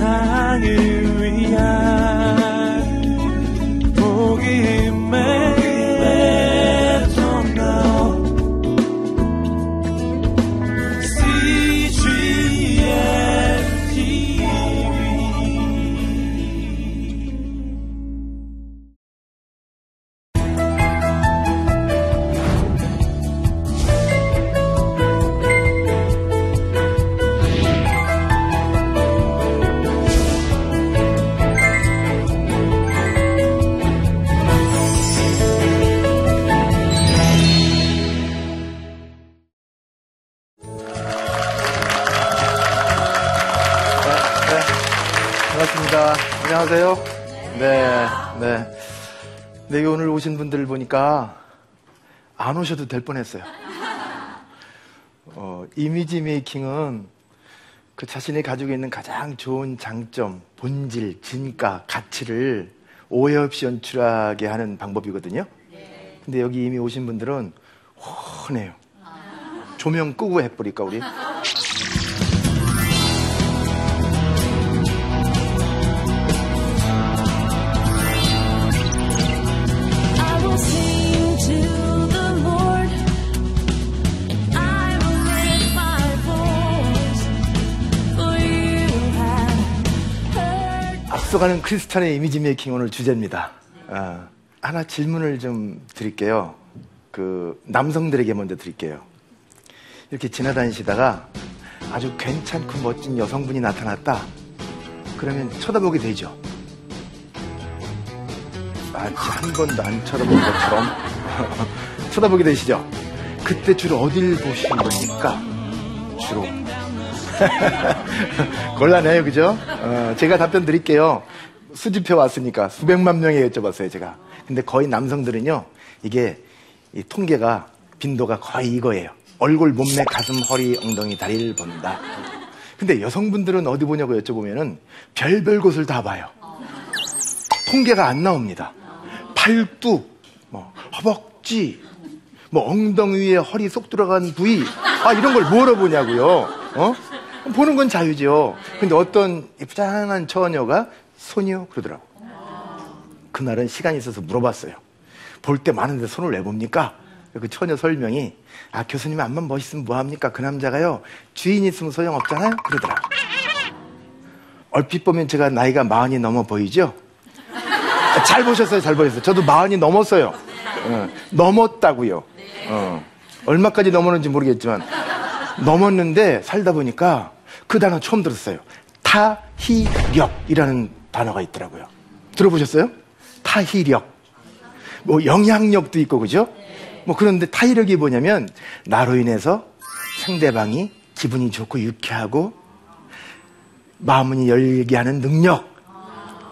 세상을 안 오셔도 될 뻔했어요. 어, 이미지 메이킹은 그 자신이 가지고 있는 가장 좋은 장점, 본질, 진가, 가치를 오해 없이 연출하게 하는 방법이거든요. 근데 여기 이미 오신 분들은 훤해요. 조명 끄고 해버릴까, 우리? 앞서가는 크리스탄의 이미지 메이킹 오늘 주제입니다. 아, 하나 질문을 좀 드릴게요. 그 남성들에게 먼저 드릴게요. 이렇게 지나다니시다가 아주 괜찮고 멋진 여성분이 나타났다. 그러면 쳐다보게 되죠. 마치 한 번도 안 쳐다본 것처럼 쳐다보게 되시죠. 그때 주로 어딜 보시는 겁니까? 주로 곤란해요, 그죠? 어, 제가 답변 드릴게요. 수집해 왔으니까 수백만 명이 여쭤봤어요, 제가. 근데 거의 남성들은요, 이게 이 통계가 빈도가 거의 이거예요. 얼굴, 몸매, 가슴, 허리, 엉덩이, 다리를 본다. 근데 여성분들은 어디 보냐고 여쭤보면은 별별 곳을 다 봐요. 통계가 안 나옵니다. 팔뚝, 뭐 허벅지, 뭐 엉덩이에 허리 쏙 들어간 부위, 아 이런 걸 뭐로 보냐고요. 어? 보는 건 자유죠. 근데 어떤 입장한 처녀가 손이요? 그러더라고. 그날은 시간이 있어서 물어봤어요. 볼 때 많은데 손을 왜 봅니까? 그 처녀 설명이 아 교수님 앞만 멋있으면 뭐합니까? 그 남자가요 주인 있으면 소용없잖아요? 그러더라고. 얼핏 보면 제가 나이가 마흔이 넘어 보이죠? 잘 보셨어요, 잘 보셨어요. 저도 마흔이 넘었어요. 어, 넘었다고요. 어, 얼마까지 넘었는지 모르겠지만 넘었는데 살다 보니까 그 단어 처음 들었어요. 타희력이라는 단어가 있더라고요. 들어보셨어요? 타희력. 뭐 영향력도 있고 그죠? 뭐 그런데 타희력이 뭐냐면 나로 인해서 상대방이 기분이 좋고 유쾌하고 마음이 열게 하는 능력.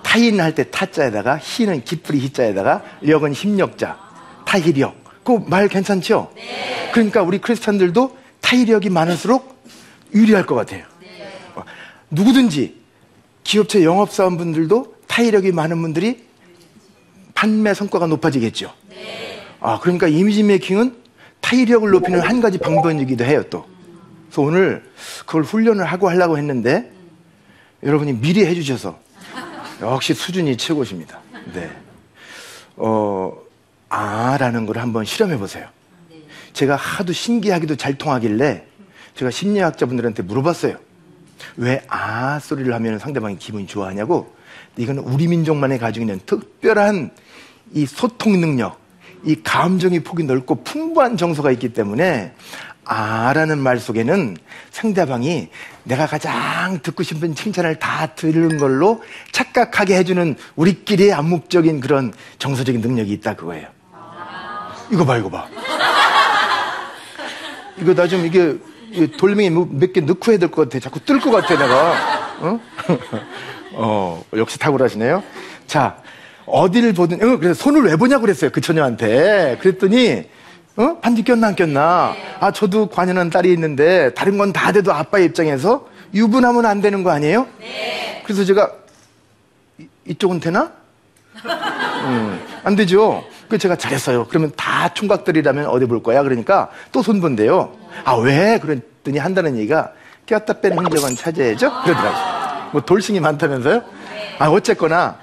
타인 할 때 타자에다가 희는 기쁘리 희자에다가 력은 힘력자. 타희력. 그 말 괜찮죠? 네. 그러니까 우리 크리스찬들도 타이력이 많을수록 유리할 것 같아요. 누구든지 기업체 영업사원분들도 타이력이 많은 분들이 판매 성과가 높아지겠죠. 아, 그러니까 이미지 메이킹은 타이력을 높이는 한 가지 방법이기도 해요, 또. 그래서 오늘 그걸 훈련을 하고 하려고 했는데 여러분이 미리 해주셔서 역시 수준이 최고십니다. 네. 어, 아 라는 걸 한번 실험해 보세요. 제가 하도 신기하기도 잘 통하길래 제가 심리학자분들한테 물어봤어요. 왜 아 소리를 하면 상대방이 기분이 좋아하냐고. 이거는 우리 민족만이 가지고 있는 특별한 이 소통 능력, 이 감정의 폭이 넓고 풍부한 정서가 있기 때문에 아라는 말 속에는 상대방이 내가 가장 듣고 싶은 칭찬을 다 들은 걸로 착각하게 해주는 우리끼리의 암묵적인 그런 정서적인 능력이 있다 그거예요. 이거 봐, 이거 봐. 이거 나 좀 이게 돌멩이 뭐 몇개 넣고 해야 될 것 같아. 자꾸 뜰 것 같아, 내가. 어? 어, 역시 탁월하시네요. 자, 어디를 보든, 어, 그래서 손을 왜 보냐고 그랬어요. 그 처녀한테. 그랬더니, 어? 반지 꼈나 안 꼈나? 아, 저도 관여한 딸이 있는데, 다른 건 다 돼도 아빠 입장에서 유분하면 안 되는 거 아니에요? 네. 그래서 제가, 이, 쪽은 되나? 음, 안 되죠. 그 제가 잘했어요. 그러면 다 총각들이라면 어디 볼 거야? 그러니까 또 손본대요. 아, 왜? 그랬더니 한다는 얘기가 꼈다 빼는 흔적은 찾아야죠? 그러더라고요. 뭐 돌싱이 많다면서요? 아, 어쨌거나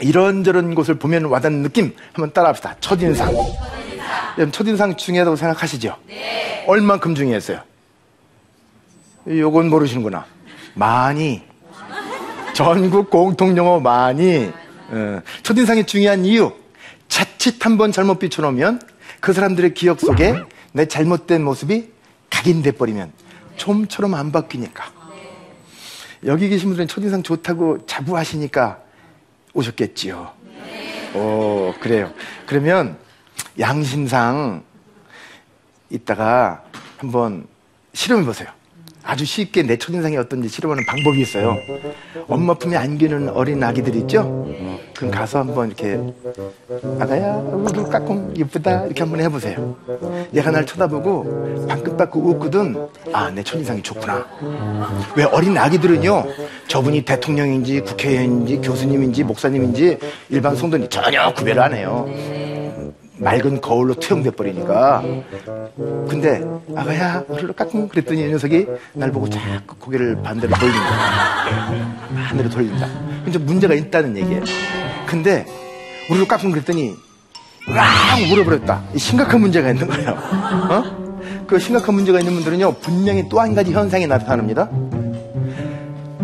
이런저런 곳을 보면 와닿는 느낌 한번 따라합시다. 첫인상. 여러분, 첫인상 중요하다고 생각하시죠? 얼만큼 중요했어요? 요건 모르시는구나. 많이. 전국 공통용어 많이. 어, 첫인상이 중요한 이유. 자칫 한 번 잘못 비춰놓으면 그 사람들의 기억 속에 내 잘못된 모습이 각인돼 버리면 좀처럼 안 바뀌니까. 여기 계신 분들은 첫인상 좋다고 자부하시니까 오셨겠지요. 오, 그래요. 그러면 양심상 이따가 한번 실험해 보세요. 아주 쉽게 내 첫인상이 어떤지 실험하는 방법이 있어요. 엄마 품에 안기는 어린 아기들 있죠? 그럼 가서 한번 이렇게 아가야, 우리 까꿍 이쁘다 이렇게 한번 해보세요. 얘가 날 쳐다보고 방긋방긋 웃거든. 아, 내 첫인상이 좋구나. 왜 어린 아기들은요, 저분이 대통령인지 국회의원인지 교수님인지 목사님인지 일반 성도인지 전혀 구별을 안 해요. 맑은 거울로 투영돼 버리니까. 근데 아가야 우리로 까꿍 그랬더니 이 녀석이 날 보고 자꾸 고개를 반대로 돌린다. 반대로 돌린다. 이제 문제가 있다는 얘기예요. 근데 우리로 까꿍 그랬더니 와 울어버렸다. 심각한 문제가 있는 거예요. 어? 그 심각한 문제가 있는 분들은요 분명히 또 한 가지 현상이 나타납니다.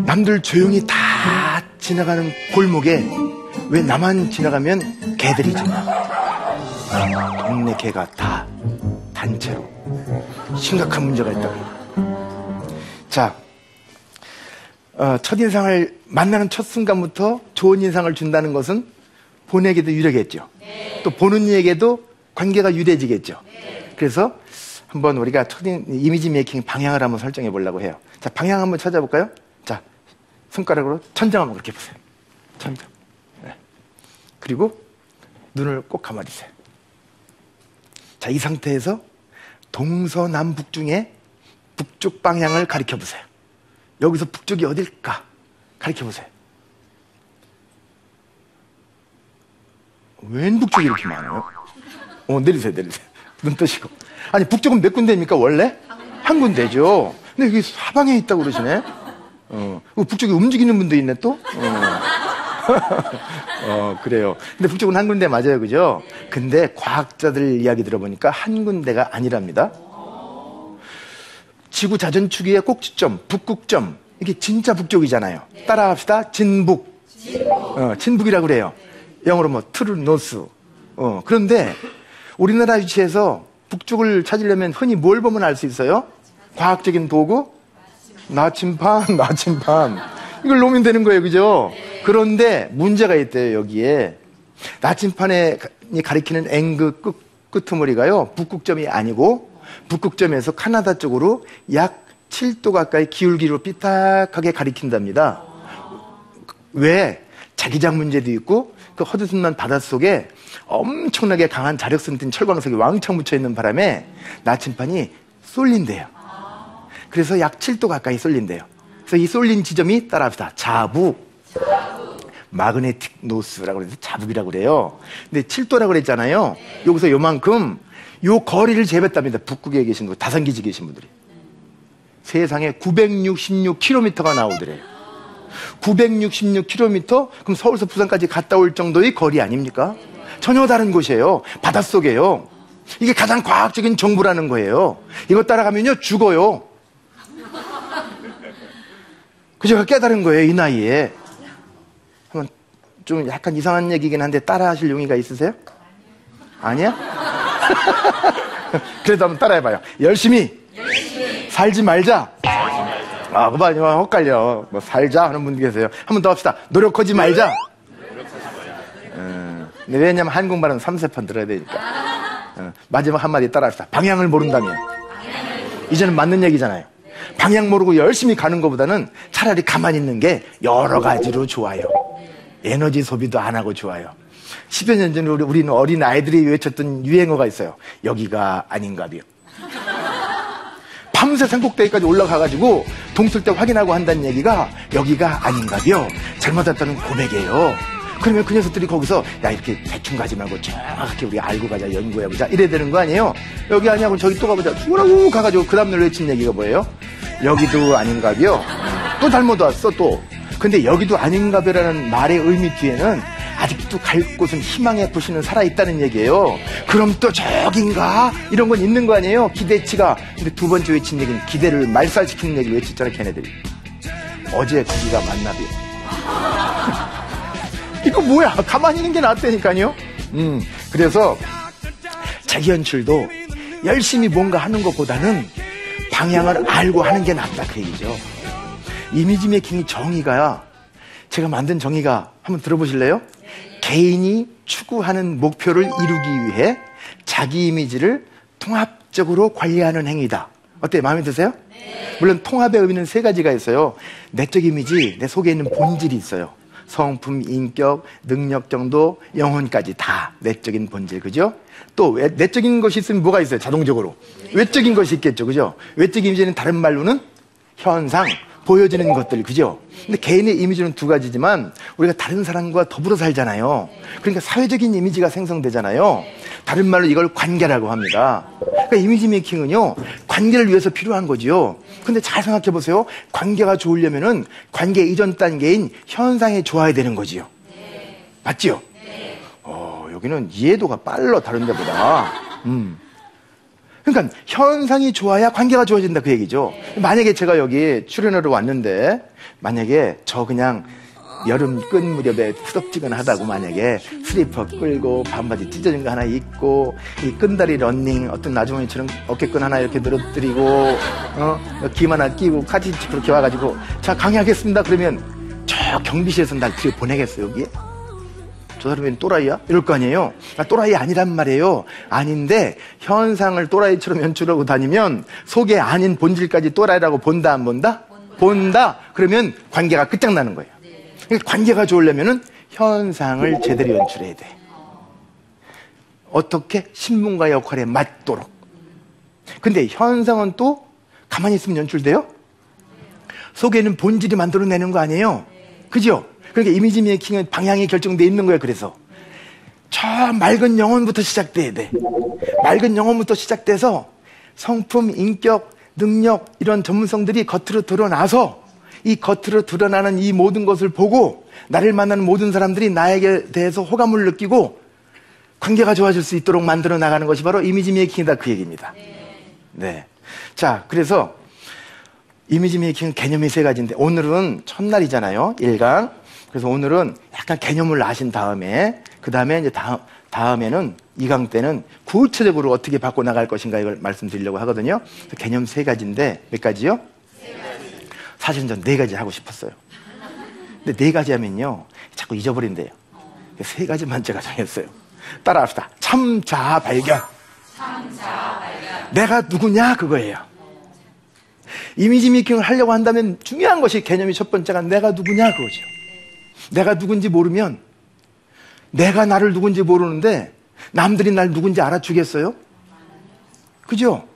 남들 조용히 다 지나가는 골목에 왜 나만 지나가면 개들이 지나? 동네 개가 다 단체로 심각한 문제가 있다고. 자, 어, 첫인상을 만나는 첫 순간부터 좋은 인상을 준다는 것은 본에게도 유리하겠죠. 또 보는 이에게도 관계가 유대해지겠죠. 그래서 한번 우리가 첫인 이미지 메이킹 방향을 한번 설정해 보려고 해요. 자, 방향 한번 찾아볼까요? 자, 손가락으로 천장 한번 그렇게 보세요. 천장. 네. 그리고 눈을 꼭 감아주세요. 자, 이 상태에서 동서남북 중에 북쪽 방향을 가리켜 보세요. 여기서 북쪽이 어딜까? 가리켜 보세요. 웬 북쪽이 이렇게 많아요? 어, 내리세요, 내리세요. 눈 뜨시고. 아니, 북쪽은 몇 군데입니까, 원래? 한 군데죠. 근데 여기 사방에 있다고 그러시네? 어, 북쪽에 움직이는 분도 있네, 또? 어. 어, 그래요. 근데 북쪽은 한 군데 맞아요, 그죠? 근데 과학자들 이야기 들어보니까 한 군데가 아니랍니다. 지구 자전축의 꼭지점, 북극점. 이게 진짜 북쪽이잖아요. 따라합시다. 진북. 어, 진북이라고 그래요. 영어로 뭐, true north. 어, 그런데 우리나라 위치에서 북쪽을 찾으려면 흔히 뭘 보면 알 수 있어요? 과학적인 도구? 나침반, 나침반. 이걸 놓으면 되는 거예요, 그죠? 그런데 문제가 있대요, 여기에. 나침판에 가리키는 앵그 끝, 끄트머리가요, 북극점이 아니고, 북극점에서 카나다 쪽으로 약 7도 가까이 기울기로 삐딱하게 가리킨답니다. 왜? 자기장 문제도 있고, 그 허드슨만 바닷속에 엄청나게 강한 자력선 띤 철광석이 왕창 묻혀 있는 바람에 나침판이 쏠린대요. 그래서 약 7도 가까이 쏠린대요. 그래서 이 쏠린 지점이 따라합시다. 자북. 마그네틱 노스라고 그래서 자북이라고 그래요. 근데 7도라고 그랬잖아요. 여기서 요만큼 요 거리를 재봤답니다. 북극에 계신 분, 다산기지 계신 분들이. 세상에 966km가 나오더래요. 966km? 그럼 서울서 부산까지 갔다 올 정도의 거리 아닙니까? 전혀 다른 곳이에요. 바닷속에요. 이게 가장 과학적인 정보라는 거예요. 이거 따라가면요, 죽어요. 그 제가 깨달은 거예요, 이 나이에. 좀 약간 이상한 얘기긴 한데 따라 하실 용의가 있으세요? 아니야? 그래도 한번 따라 해봐요. 열심히, 살지 말자. 아, 그거 봐요. 헛갈려. 뭐, 살자 하는 분 계세요. 한 번 더 합시다. 노력하지 말자. 음, 근데 왜냐면 한국말은 3세판 들어야 되니까. 어, 마지막 한마디 따라 합시다. 방향을 모른다면. 이제는 맞는 얘기잖아요. 방향 모르고 열심히 가는 것보다는 차라리 가만히 있는 게 여러 가지로 좋아요. 에너지 소비도 안 하고 좋아요. 10여 년 전에 우리, 우리는 어린 아이들이 외쳤던 유행어가 있어요. 여기가 아닌가요. 밤새 산꼭대기까지 올라가가지고 동틀 때 확인하고 한다는 얘기가 여기가 아닌가요. 잘못 왔다는 고백이에요. 그러면 그 녀석들이 거기서 야 이렇게 대충 가지 말고 정확하게 우리 알고 가자 연구해보자 이래야 되는 거 아니에요? 여기 아니야 고 저기 또 가보자 뭐라고 가가지고 그 다음날 외친 얘기가 뭐예요? 여기도 아닌가요? 또 잘못 왔어 또 근데 여기도 아닌가벼라는 말의 의미 뒤에는 아직도 갈 곳은 희망의 불씨는 살아있다는 얘기예요. 그럼 또 저긴가? 이런 건 있는 거 아니에요? 기대치가. 근데 두 번째 외친 얘기는 기대를 말살시키는 얘기를 외쳤잖아, 걔네들이. 어제 거기가 만나비. 이거 뭐야? 가만히 있는 게 낫다니까요? 음, 그래서 자기 연출도 열심히 뭔가 하는 것보다는 방향을 알고 하는 게 낫다 그 얘기죠. 이미지 메이킹이 정의가 제가 만든 정의가 한번 들어보실래요? 개인이 추구하는 목표를 이루기 위해 자기 이미지를 통합적으로 관리하는 행위다. 어때? 마음에 드세요? 물론 통합의 의미는 세 가지가 있어요. 내적 이미지, 내 속에 있는 본질이 있어요. 성품, 인격, 능력 정도, 영혼까지 다 내적인 본질, 그죠? 또 외, 내적인 것이 있으면 뭐가 있어요? 자동적으로. 외적인 것이 있겠죠, 그죠? 외적 이미지는 다른 말로는 현상, 보여지는 것들, 그죠? 근데 개인의 이미지는 두 가지지만 우리가 다른 사람과 더불어 살잖아요. 그러니까 사회적인 이미지가 생성되잖아요. 다른 말로 이걸 관계라고 합니다. 그러니까 이미지 메이킹은요, 관계를 위해서 필요한 거지요. 근데 잘 생각해 보세요. 관계가 좋으려면은 관계 이전 단계인 현상이 좋아야 되는 거지요. 맞지요? 어, 여기는 이해도가 빨라, 다른 데보다. 음. 그러니까 현상이 좋아야 관계가 좋아진다 그 얘기죠. 만약에 제가 여기 출연하러 왔는데 만약에 저 그냥 여름 끝 무렵에 후덥지근하다고 만약에 슬리퍼 끌고 반바지 찢어진 거 하나 입고 이 끈다리 런닝 어떤 아주머니처럼 어깨끈 하나 이렇게 늘어뜨리고 어? 김 하나 끼고 카티치 그렇게 와가지고 자 강의하겠습니다 그러면 저 경비실에서 날 뒤에 보내겠어요 여기에? 저 사람이 또라이야? 이럴 거 아니에요? 아, 또라이 아니란 말이에요. 아닌데, 현상을 또라이처럼 연출하고 다니면 속에 아닌 본질까지 또라이라고 본다, 안 본다? 본다. 그러면 관계가 끝장나는 거예요. 그러니까 관계가 좋으려면은 현상을 제대로 연출해야 돼. 어떻게? 신문가 역할에 맞도록. 근데 현상은 또 가만히 있으면 연출돼요? 속에는 본질이 만들어내는 거 아니에요? 그죠? 그러니까 이미지 메이킹은 방향이 결정돼 있는 거예요. 그래서 저 맑은 영혼부터 시작돼야 돼. 맑은 영혼부터 시작돼서 성품, 인격, 능력 이런 전문성들이 겉으로 드러나서 이 겉으로 드러나는 이 모든 것을 보고 나를 만나는 모든 사람들이 나에게 대해서 호감을 느끼고 관계가 좋아질 수 있도록 만들어 나가는 것이 바로 이미지 메이킹이다 그 얘기입니다. 네. 자, 그래서 이미지 메이킹 개념이 세 가지인데 오늘은 첫날이잖아요. 1강. 그래서 오늘은 약간 개념을 아신 다음에 그 다음에 이제 다음, 다음에는 2강 때는 구체적으로 어떻게 바꿔 나갈 것인가 이걸 말씀드리려고 하거든요. 개념 세 가지인데 몇 가지요? 사실은 전 네 가지 하고 싶었어요. 근데 네 가지 하면요. 자꾸 잊어버린대요. 세 가지만 제가 정했어요. 따라합시다. 참자 발견. 내가 누구냐 그거예요. 이미지 미킹을 하려고 한다면 중요한 것이 개념이 첫 번째가 내가 누구냐 그거죠. 내가 누군지 모르면 내가 나를 누군지 모르는데 남들이 날 누군지 알아주겠어요? 그죠?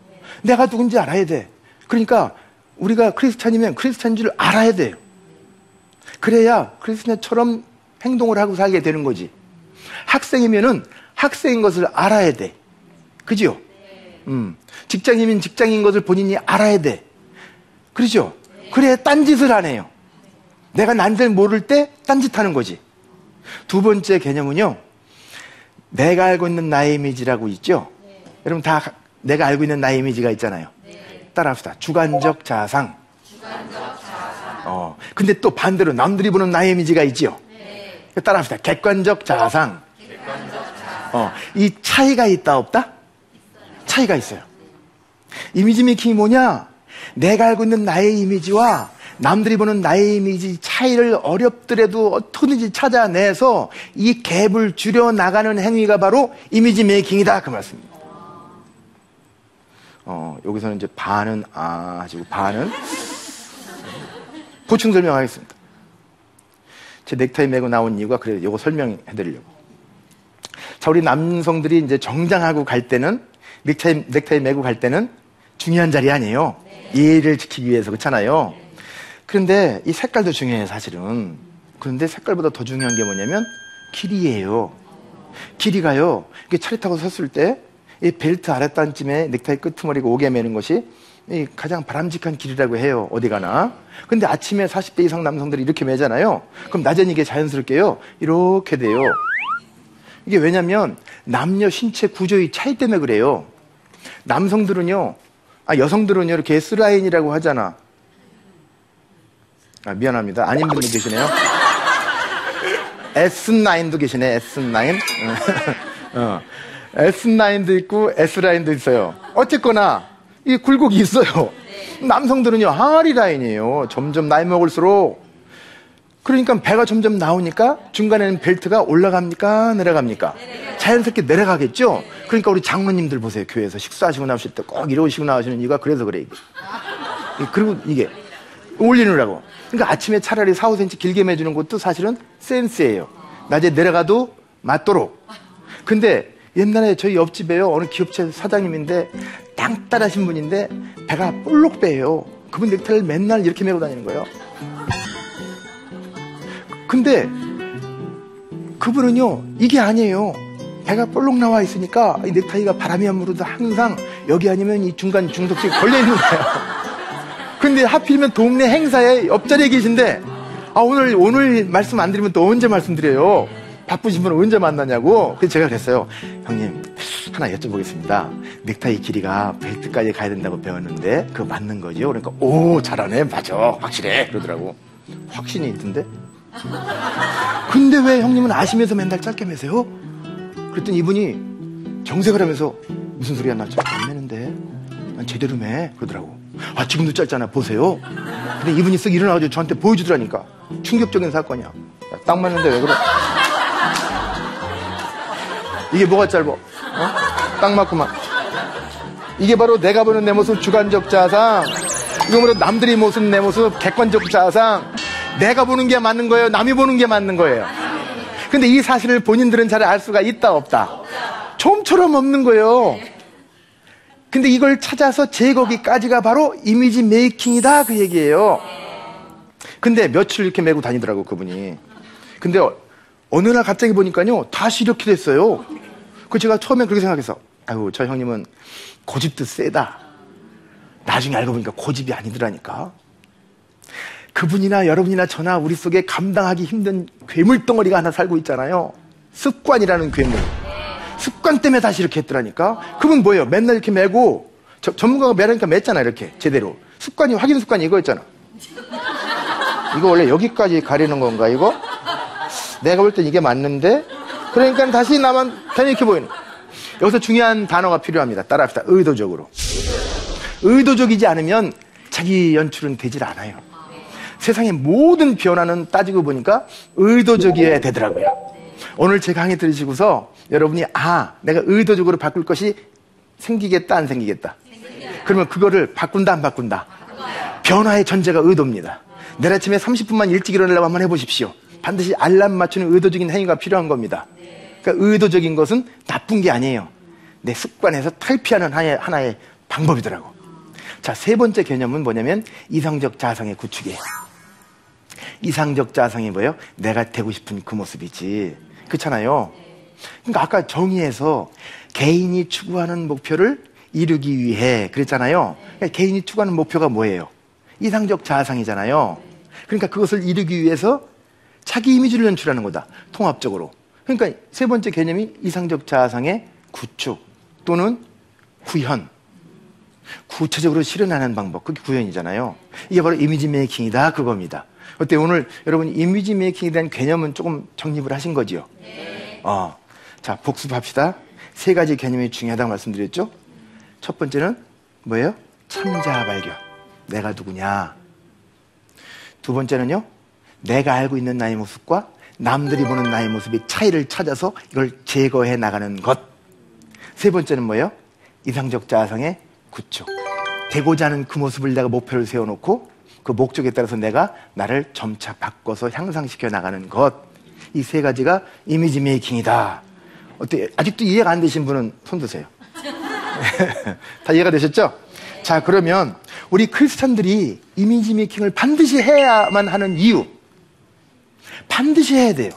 내가 누군지 알아야 돼. 그러니까 우리가 크리스찬이면 크리스찬인 줄 알아야 돼요. 그래야 크리스찬처럼 행동을 하고 살게 되는 거지. 학생이면은 학생인 것을 알아야 돼. 그죠? 음. 직장이면 직장인 것을 본인이 알아야 돼. 그러죠? 그래야 딴짓을 안 해요. 내가 난들 모를 때 딴짓하는 거지. 두 번째 개념은요. 내가 알고 있는 나의 이미지라고 있죠. 네. 여러분 다 내가 알고 있는 나의 이미지가 있잖아요. 네. 따라합시다. 주관적 자상. 주관적 자상. 어. 근데 또 반대로 남들이 보는 나의 이미지가 있죠. 네. 따라합시다. 객관적 자상. 객관적 자상. 어. 이 차이가 있다 없다? 있어요. 차이가 있어요. 이미지 메이킹이 뭐냐? 내가 알고 있는 나의 이미지와 남들이 보는 나의 이미지 차이를 어렵더라도 어떻게든지 찾아내서 이 갭을 줄여 나가는 행위가 바로 이미지 메이킹이다 그 말씀입니다. 어, 여기서는 이제 반은 아 하시고 반은 보충 설명하겠습니다. 제 넥타이 메고 나온 이유가 그래요. 이거 설명해 드리려고. 자, 우리 남성들이 이제 정장하고 갈 때는 넥타이, 넥타이 메고 갈 때는 중요한 자리 아니에요. 예의를 지키기 위해서 그렇잖아요. 그런데 이 색깔도 중요해요, 사실은. 그런데 색깔보다 더 중요한 게 뭐냐면 길이에요. 길이가요. 이게 차례 타고 섰을 때 이 벨트 아랫단쯤에 넥타이 끄트머리가 오게 매는 것이 이 가장 바람직한 길이라고 해요. 어디 가나. 근데 아침에 40대 이상 남성들이 이렇게 매잖아요. 그럼 낮엔 이게 자연스럽게요. 이렇게 돼요. 이게 왜냐면 남녀 신체 구조의 차이 때문에 그래요. 남성들은요, 아, 여성들은요, 이렇게 S라인이라고 하잖아. 아, 미안합니다. 아닌 분도 계시네요. S9도 계시네, S9. 어. S9도 있고 S라인도 있어요. 어쨌거나, 이 굴곡이 있어요. 남성들은요, 항아리 라인이에요. 점점 나이 먹을수록. 그러니까 배가 점점 나오니까 중간에는 벨트가 올라갑니까? 내려갑니까? 자연스럽게 내려가겠죠? 그러니까 우리 장로님들 보세요. 교회에서 식사하시고 나오실 때 꼭 이러시고 나오시는 이유가 그래서 그래. 이게. 그리고 이게 올리느라고. 그러니까 아침에 차라리 4, 5cm 길게 매주는 것도 사실은 센스예요. 낮에 내려가도 맞도록. 근데 옛날에 저희 옆집에요. 어느 기업체 사장님인데 땅따라신 분인데 배가 볼록 빼요. 그분 넥타이를 맨날 이렇게 메고 다니는 거예요. 근데 그분은요 이게 아니에요. 배가 볼록 나와 있으니까 이 넥타이가 바람이 안 불어도 항상 여기 아니면 이 중간 중독증이 걸려 있는 거예요. 근데 하필이면 동네 행사에 옆자리에 계신데 아 오늘 오늘 말씀 안 드리면 또 언제 말씀드려요? 바쁘신 분은 언제 만나냐고. 그래서 제가 그랬어요. 형님 하나 여쭤보겠습니다. 넥타이 길이가 벨트까지 가야 된다고 배웠는데 그거 맞는 거죠? 그러니까 오 잘하네 맞아 확실해 그러더라고. 확신이 있던데. 근데 왜 형님은 아시면서 맨날 짧게 매세요? 그랬더니 이분이 정색을 하면서 무슨 소리야 나 짧게 안 매는데 난 제대로 매 그러더라고 아 지금도 짧잖아? 보세요. 근데 이분이 쓱 일어나가지고 저한테 보여주더라니까. 충격적인 사건이야. 야, 딱 맞는데 왜 그래? 이게 뭐가 짧어 어? 딱 맞구만. 이게 바로 내가 보는 내 모습 주관적 자상. 이거 바로 남들이 모습 내 모습 객관적 자상. 내가 보는 게 맞는 거예요? 남이 보는 게 맞는 거예요? 근데 이 사실을 본인들은 잘 알 수가 있다 없다. 좀처럼 없는 거예요 근데 이걸 찾아서 제거기까지가 바로 이미지 메이킹이다 그 얘기예요. 근데 며칠 이렇게 메고 다니더라고 그분이. 근데 어느 날 갑자기 보니까요 다시 이렇게 됐어요. 그 제가 처음에 그렇게 생각해서 아유 저 형님은 고집도 세다. 나중에 알고 보니까 고집이 아니더라니까. 그분이나 여러분이나 저나 우리 속에 감당하기 힘든 괴물 덩어리가 하나 살고 있잖아요. 습관이라는 괴물 습관 때문에 다시 이렇게 했더라니까? 그분 뭐예요? 맨날 이렇게 메고 저, 전문가가 매라니까 맸잖아 이렇게 제대로. 습관이 확인 습관이 이거였잖아. 이거 원래 여기까지 가리는 건가 이거? 내가 볼 땐 이게 맞는데? 그러니까 다시 나만 괜히 이렇게 보이는. 여기서 중요한 단어가 필요합니다. 따라합시다. 의도적으로. 의도적이지 않으면 자기 연출은 되질 않아요. 세상의 모든 변화는 따지고 보니까 의도적이어야 되더라고요. 오늘 제 강의 들으시고서 여러분이 아 내가 의도적으로 바꿀 것이 생기겠다 안 생기겠다? 그러면 그거를 바꾼다 안 바꾼다? 변화의 전제가 의도입니다. 내일 아침에 30분만 일찍 일어나려고 한번 해보십시오. 반드시 알람 맞추는 의도적인 행위가 필요한 겁니다. 그러니까 의도적인 것은 나쁜 게 아니에요. 내 습관에서 탈피하는 하나의, 하나의 방법이더라고. 자 세 번째 개념은 뭐냐면 이상적 자성의 구축이에요. 이상적 자성이 뭐예요? 내가 되고 싶은 그 모습이지. 그렇잖아요 그러니까 아까 정의에서 개인이 추구하는 목표를 이루기 위해 그랬잖아요. 그러니까 개인이 추구하는 목표가 뭐예요? 이상적 자아상이잖아요. 그러니까 그것을 이루기 위해서 자기 이미지를 연출하는 거다 통합적으로. 그러니까 세 번째 개념이 이상적 자아상의 구축 또는 구현. 구체적으로 실현하는 방법 그게 구현이잖아요. 이게 바로 이미지 메이킹이다 그겁니다. 어때? 오늘 여러분 이미지 메이킹에 대한 개념은 조금 정립을 하신 거지요? 네. 어, 자 복습합시다 세 가지 개념이 중요하다고 말씀드렸죠 첫 번째는 뭐예요? 참자 발견 내가 누구냐 두 번째는요 내가 알고 있는 나의 모습과 남들이 보는 나의 모습의 차이를 찾아서 이걸 제거해 나가는 것. 세 번째는 뭐예요? 이상적 자아상의 구축. 되고자 하는 그 모습을 내가 목표를 세워놓고 그 목적에 따라서 내가 나를 점차 바꿔서 향상시켜 나가는 것. 이 세 가지가 이미지 메이킹이다. 어때? 아직도 이해가 안 되신 분은 손 드세요. 다 이해가 되셨죠? 자, 그러면 우리 크리스찬들이 이미지 메이킹을 반드시 해야만 하는 이유. 반드시 해야 돼요.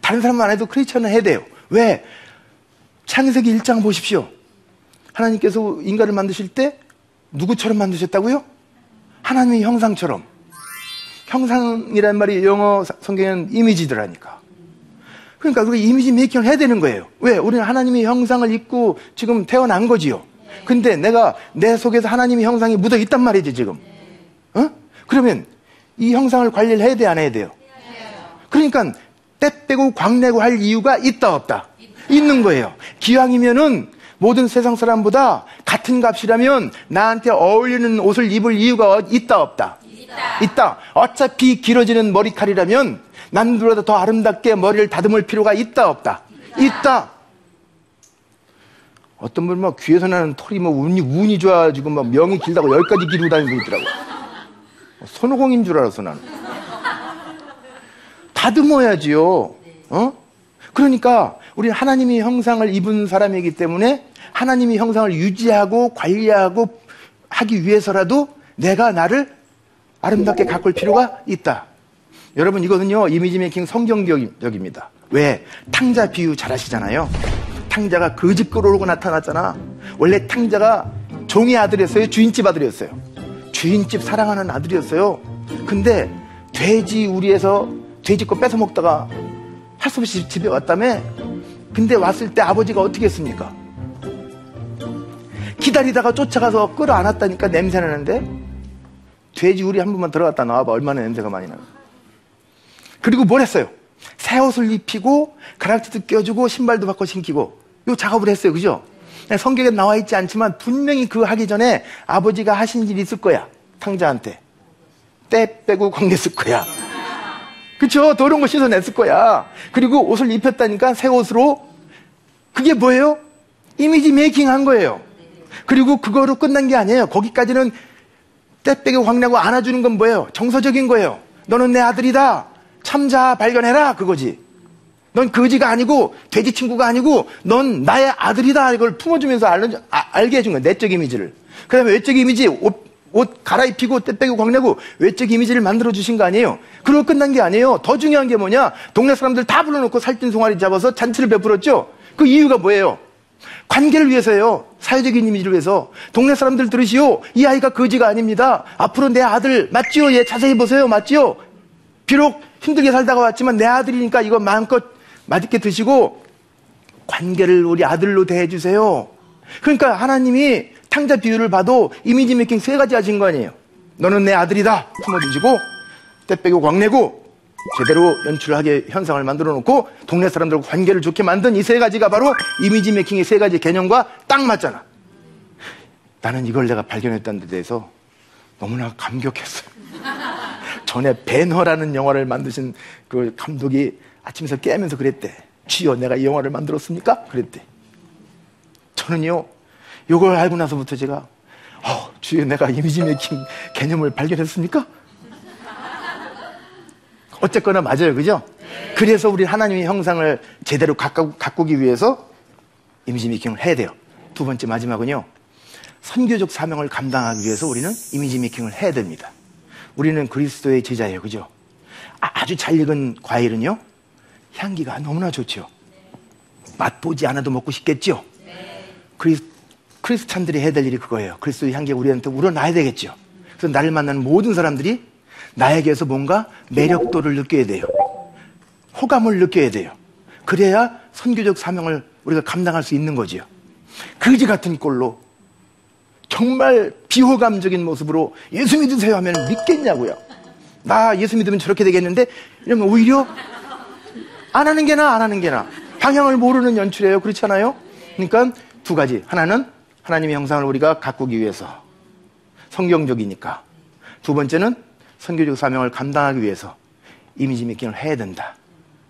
다른 사람은 안 해도 크리스천은 해야 돼요. 왜? 창세기 1장 보십시오. 하나님께서 인간을 만드실 때 누구처럼 만드셨다고요? 하나님의 형상처럼. 형상이란 말이 영어 성경에는 이미지들하니까. 그러니까 우리 이미지 메이킹을 해야 되는 거예요. 왜? 우리는 하나님의 형상을 입고 지금 태어난 거지요. 근데 내가 내 속에서 하나님의 형상이 묻어 있단 말이지, 지금. 어? 그러면 이 형상을 관리를 해야 돼, 안 해야 돼요? 그러니까 때 빼고 광내고 할 이유가 있다, 없다? 있는 거예요. 기왕이면은 모든 세상 사람보다 같은 값이라면 나한테 어울리는 옷을 입을 이유가 있다, 없다? 있다. 있다. 어차피 길어지는 머리칼이라면 남들보다 더 아름답게 머리를 다듬을 필요가 있다, 없다? 있다. 어떤 분은 막 귀에서 나는 털이 뭐 운이, 운이 좋아가지고 막 명이 길다고 열까지 기르고 다니고 있더라고. 손오공인 줄 알았어, 나는. 다듬어야지요. 어? 그러니까 우리 하나님의 형상을 입은 사람이기 때문에 하나님의 형상을 유지하고 관리하고 하기 위해서라도 내가 나를 아름답게 가꿀 필요가 있다. 여러분 이거는요 이미지 메이킹 성경적입니다. 왜? 탕자 비유 잘 아시잖아요. 탕자가 그 집 끌어오고 나타났잖아. 원래 탕자가 종의 아들이었어요. 주인집 아들이었어요. 주인집 사랑하는 아들이었어요. 근데 돼지 우리에서 돼지 거 뺏어 먹다가 할 수 없이 집에 왔다며. 근데 왔을 때 아버지가 어떻게 했습니까? 기다리다가 쫓아가서 끌어 안았다니까 냄새 나는데 돼지 우리 한 번만 들어갔다 나와봐 얼마나 냄새가 많이 나. 그리고 뭘 했어요? 새 옷을 입히고 가락지도 껴주고 신발도 바꿔 신기고 요 작업을 했어요. 그죠? 성경에 나와 있지 않지만 분명히 그 하기 전에 아버지가 하신 일이 있을 거야. 탕자한테. 때 빼고 광냈을 거야. 그쵸? 더러운 거 씻어냈을 거야. 그리고 옷을 입혔다니까 새 옷으로. 그게 뭐예요? 이미지 메이킹 한 거예요. 그리고 그거로 끝난 게 아니에요. 거기까지는 때 빼고 광내고 안아주는 건 뭐예요? 정서적인 거예요. 너는 내 아들이다. 참자 발견해라. 그거지. 넌 거지가 아니고 돼지 친구가 아니고 넌 나의 아들이다 이걸 품어주면서 알, 아, 알게 해준 거야 내적 이미지를. 그 다음에 외적 이미지 옷, 옷 갈아입히고 때 빼고 광내고 외적 이미지를 만들어 주신 거 아니에요. 그러고 끝난 게 아니에요. 더 중요한 게 뭐냐? 동네 사람들 다 불러놓고 살찐 송아리 잡아서 잔치를 베풀었죠. 그 이유가 뭐예요? 관계를 위해서예요. 사회적인 이미지를 위해서. 동네 사람들 들으시오. 이 아이가 거지가 아닙니다. 앞으로 내 아들 맞지요? 얘 자세히 보세요. 맞지요? 비록 힘들게 살다가 왔지만 내 아들이니까 이거 마음껏 맛있게 드시고 관계를 우리 아들로 대해주세요. 그러니까 하나님이 탕자 비유를 봐도 이미지 메이킹 세 가지 하신 거 아니에요. 너는 내 아들이다. 품어주시고, 때 빼고 광내고, 제대로 연출하게 현상을 만들어 놓고, 동네 사람들과 관계를 좋게 만든 이 세 가지가 바로 이미지 메이킹의 세 가지 개념과 딱 맞잖아. 나는 이걸 내가 발견했다는 데 대해서 너무나 감격했어요. 전에 배너라는 영화를 만드신 그 감독이 아침에서 깨면서 그랬대. 주여, 내가 이 영화를 만들었습니까? 그랬대. 저는요, 이걸 알고 나서부터 제가, 어, 주여, 내가 이미지 메이킹 개념을 발견했습니까? 어쨌거나 맞아요, 그죠? 그래서 우리 하나님의 형상을 제대로 가꾸, 가꾸기 위해서 이미지 메이킹을 해야 돼요. 두 번째 마지막은요, 선교적 사명을 감당하기 위해서 우리는 이미지 메이킹을 해야 됩니다. 우리는 그리스도의 제자예요, 그죠? 아주 잘 익은 과일은요, 향기가 너무나 좋죠. 맛보지 않아도 먹고 싶겠죠. 크리스, 크리스찬들이 해야 될 일이 그거예요. 그리스도의 향기가 우리한테 우러나야 되겠죠. 그래서 나를 만나는 모든 사람들이 나에게서 뭔가 매력도를 느껴야 돼요. 호감을 느껴야 돼요. 그래야 선교적 사명을 우리가 감당할 수 있는 거지요. 그지 같은 꼴로 정말 비호감적인 모습으로 예수 믿으세요 하면 믿겠냐고요. 나 예수 믿으면 저렇게 되겠는데 이러면 오히려 안 하는 게 나, 안 하는 게 나. 방향을 모르는 연출이에요. 그렇잖아요? 그러니까 두 가지. 하나는 하나님의 형상을 우리가 가꾸기 위해서. 성경적이니까. 두 번째는 선교적 사명을 감당하기 위해서 이미지 메이킹을 해야 된다.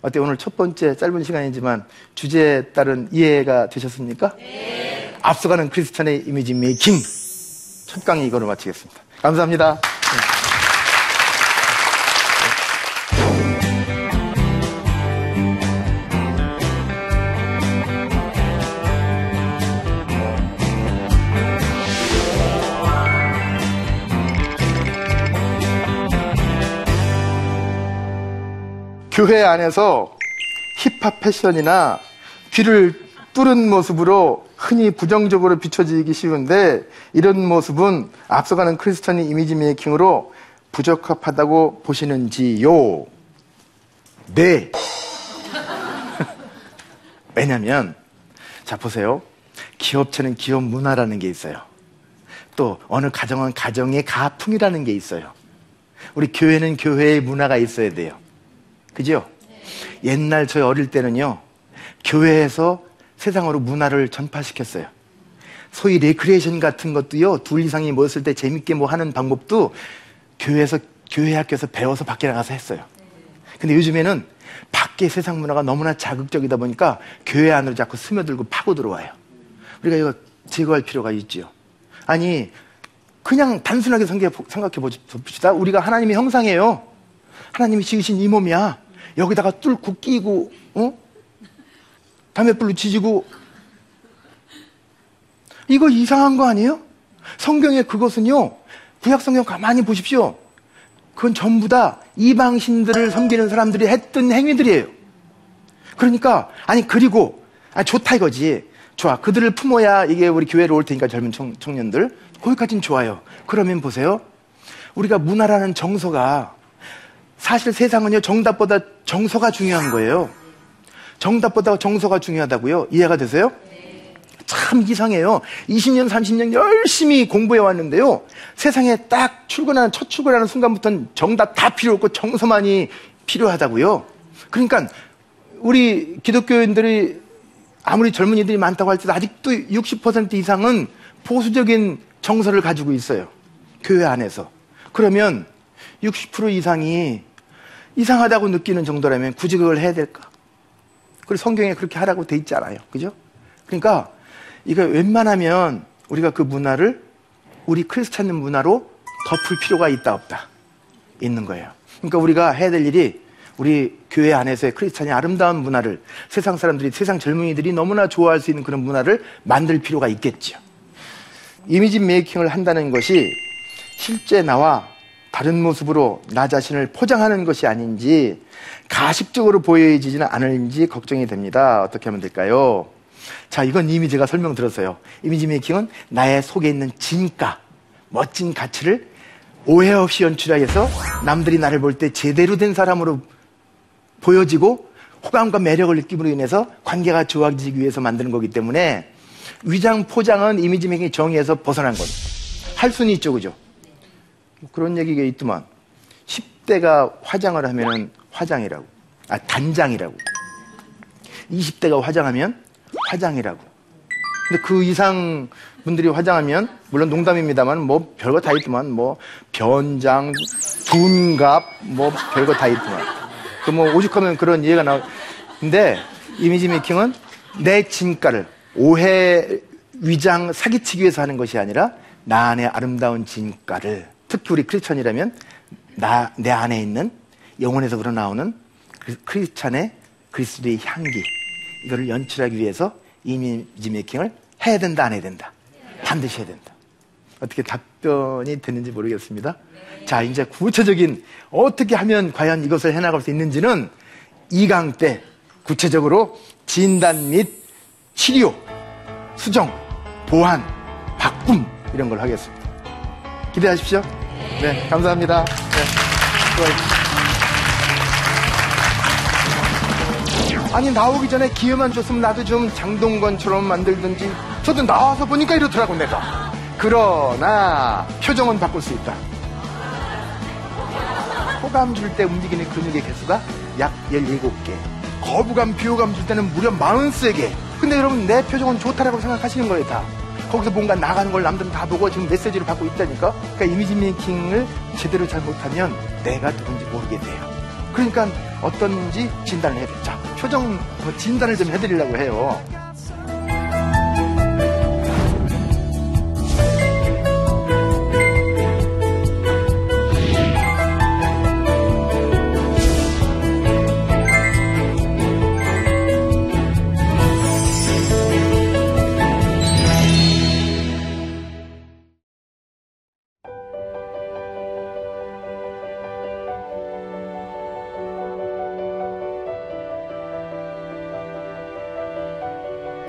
어때 오늘 첫 번째 짧은 시간이지만 주제에 따른 이해가 되셨습니까? 네. 앞서가는 크리스찬의 이미지 메이킹 첫 강의 이거로 마치겠습니다. 감사합니다. 교회 안에서 힙합 패션이나 귀를 겉부른 모습으로 흔히 부정적으로 비춰지기 쉬운데 이런 모습은 앞서가는 크리스천의 이미지 메이킹으로 부적합하다고 보시는지요? 네. 왜냐면 자 보세요. 기업체는 기업 문화라는 게 있어요. 또 어느 가정은 가정의 가풍이라는 게 있어요. 우리 교회는 교회의 문화가 있어야 돼요. 그죠? 옛날 저희 어릴 때는요. 교회에서 세상으로 문화를 전파시켰어요. 소위 레크리에이션 같은 것도요. 둘 이상이 모였을 때 재밌게 뭐 하는 방법도 교회에서 교회 학교에서 배워서 밖에 나가서 했어요. 근데 요즘에는 밖에 세상 문화가 너무나 자극적이다 보니까 교회 안으로 자꾸 스며들고 파고 들어와요. 우리가 이거 제거할 필요가 있지요. 아니 그냥 단순하게 생각해 봅시다. 우리가 하나님의 형상이에요. 하나님이 지으신 이 몸이야. 여기다가 뚫고 끼고, 어? 담에불로 지지고. 이거 이상한 거 아니에요? 성경에 그것은요, 구약 성경 가만히 보십시오. 그건 전부 다 이방 신들을 섬기는 사람들이 했던 행위들이에요. 그러니까, 아니, 그리고, 아, 좋다 이거지. 좋아. 그들을 품어야 이게 우리 교회로 올 테니까 젊은 청, 청년들. 거기까지는 좋아요. 그러면 보세요. 우리가 문화라는 정서가 사실 세상은요, 정답보다 정서가 중요한 거예요. 정답보다 정서가 중요하다고요? 이해가 되세요? 참 이상해요. 20년, 30년 열심히 공부해 왔는데요. 세상에 딱 출근하는, 첫 출근하는 순간부터는 정답 다 필요 없고 정서만이 필요하다고요. 그러니까 우리 기독교인들이 아무리 젊은이들이 많다고 할지도 아직도 60% 이상은 보수적인 정서를 가지고 있어요. 교회 안에서. 그러면 60% 이상이 이상하다고 느끼는 정도라면 굳이 그걸 해야 될까? 그리고 성경에 그렇게 하라고 돼 있지 않아요. 그죠? 그러니까 이거 웬만하면 우리가 그 문화를 우리 크리스찬 문화로 덮을 필요가 있다 없다 있는 거예요. 그러니까 우리가 해야 될 일이 우리 교회 안에서의 크리스찬의 아름다운 문화를 세상 사람들이 세상 젊은이들이 너무나 좋아할 수 있는 그런 문화를 만들 필요가 있겠죠. 이미지 메이킹을 한다는 것이 실제 나와 다른 모습으로 나 자신을 포장하는 것이 아닌지 가식적으로 보여지지는 않을지 걱정이 됩니다. 어떻게 하면 될까요? 자, 이건 이미 제가 설명 들었어요. 이미지 메이킹은 나의 속에 있는 진가, 멋진 가치를 오해 없이 연출하여서 남들이 나를 볼 때 제대로 된 사람으로 보여지고 호감과 매력을 느낌으로 인해서 관계가 좋아지기 위해서 만드는 거기 때문에 위장 포장은 이미지 메이킹 정의에서 벗어난 거죠. 할 수는 있죠, 그죠? 뭐 그런 얘기가 있더만 10대가 화장을 하면 화장이라고. 아 단장이라고. 20대가 화장하면 화장이라고. 근데 그 이상 분들이 화장하면 물론 농담입니다만 뭐 별거 다 있더만. 뭐 변장 둔갑 뭐 별거 다 있더만. 그 뭐 오죽하면 그런 이해가 나오 근데 이미지 메이킹은 내 진가를 오해 위장 사기치기 위해서 하는 것이 아니라 나 안의 아름다운 진가를 특히 우리 크리스천이라면 나, 내 안에 있는 영혼에서 우러나오는 크리스천의 그리스도의 향기. 이거를 연출하기 위해서 이미지 메이킹을 해야 된다 안 해야 된다. 반드시 해야 된다. 어떻게 답변이 됐는지 모르겠습니다. 자 이제 구체적인 어떻게 하면 과연 이것을 해나갈 수 있는지는 2강 때 구체적으로 진단 및 치료 수정 보완 바꿈 이런 걸 하겠습니다. 기대하십시오. 네, 감사합니다. 네, 아니 나오기 전에 기회만 줬으면 나도 좀 장동건처럼 만들든지 저도 나와서 보니까 이렇더라고 내가 그러나 표정은 바꿀 수 있다 호감 줄 때 움직이는 근육의 개수가 약 17개 거부감, 비호감 줄 때는 무려 43개 근데 여러분 내 표정은 좋다라고 생각하시는 거예요 다 거기서 뭔가 나가는 걸 남들은 다 보고 지금 메시지를 받고 있다니까. 그러니까 이미지 메이킹을 제대로 잘 못하면 내가 누군지 모르게 돼요. 그러니까 어떤지 진단을 해야 돼. 자, 표정 뭐 진단을 좀 해드리려고 해요.